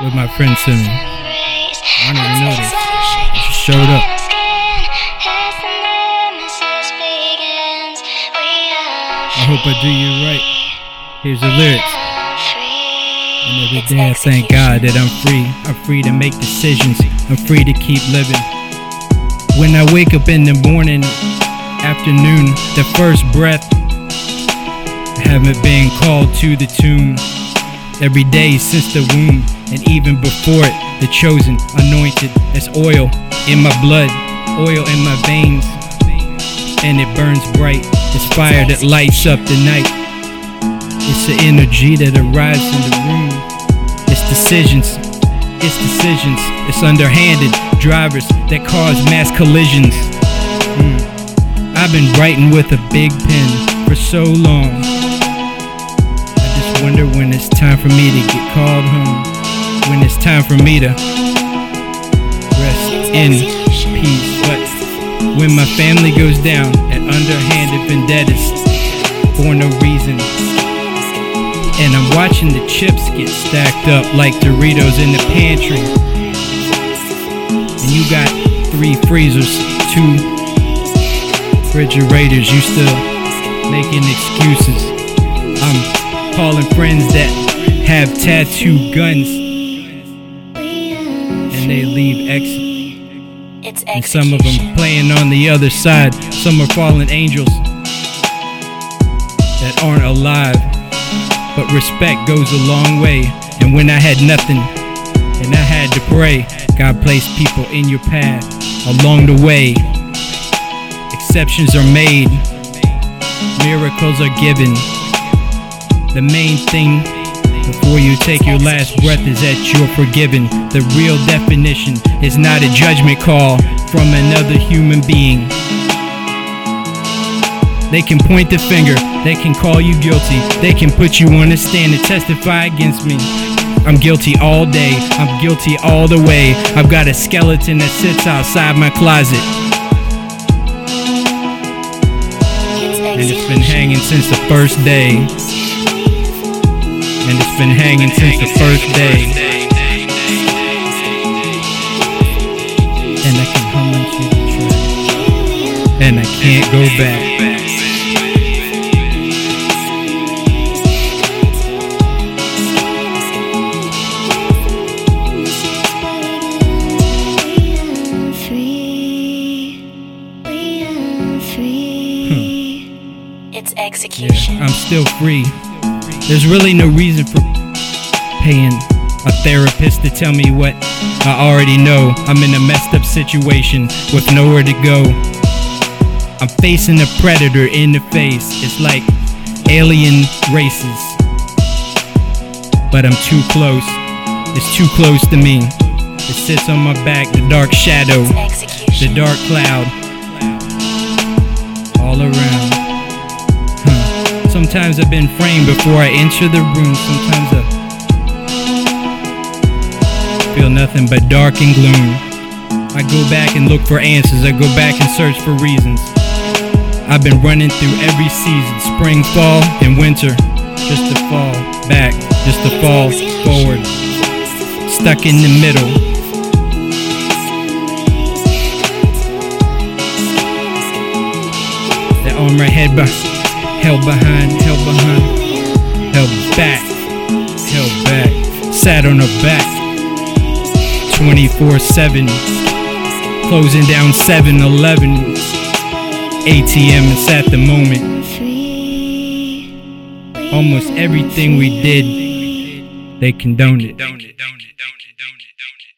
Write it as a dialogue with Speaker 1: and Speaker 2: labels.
Speaker 1: With my friend Simi. I don't even know this. Just showed up. I hope I do you right. Here's the lyrics. And every day I thank God that I'm free. I'm free to make decisions. I'm free to keep living. When I wake up in the morning, afternoon, the first breath, haven't been called to the tomb. Every day since the womb, and even before it, the chosen, anointed, as oil in my blood, oil in my veins, and it burns bright. It's fire that lights up the night. It's the energy that arrives in the room. It's decisions. It's decisions. It's underhanded drivers that cause mass collisions. Mm. I've been writing with a big pen for so long. Wonder when it's time for me to get called home. When it's time for me to rest in peace. But when my family goes down at underhanded vendettas for no reason. And I'm watching the chips get stacked up like Doritos in the pantry. And you got three freezers, two refrigerators, you still making excuses. I'm calling friends that have tattoo guns and they leave exit. And some of them playing on the other side. Some are fallen angels that aren't alive. But respect goes a long way. And when I had nothing and I had to pray, God placed people in your path along the way. Exceptions are made, miracles are given. The main thing before you take your last breath is that you're forgiven. The real definition is not a judgment call from another human being. They can point the finger, they can call you guilty, they can put you on a stand and testify against me. I'm guilty all day, I'm guilty all the way. I've got a skeleton that sits outside my closet, and it's been hanging since the first day. And it's been hanging since the first day. And I can hum into the track. And I can't go back. Hmm.
Speaker 2: It's execution.
Speaker 1: I'm still free. There's really no reason for paying a therapist to tell me what I already know. I'm in a messed up situation with nowhere to go. I'm facing a predator in the face. It's like alien races. But I'm too close. It's too close to me. It sits on my back, the dark shadow, the dark cloud, all around. Sometimes I've been framed before I enter the room. Sometimes I feel nothing but dark and gloom. I go back and look for answers. I go back and search for reasons. I've been running through every season spring, fall, and winter just to fall back, just to fall forward. Stuck in the middle. Arm right head back, held behind, held behind, held back, held back, sat on her back, 24 7, closing down 7 11, ATM, it's at the moment. Almost everything we did, they condoned it.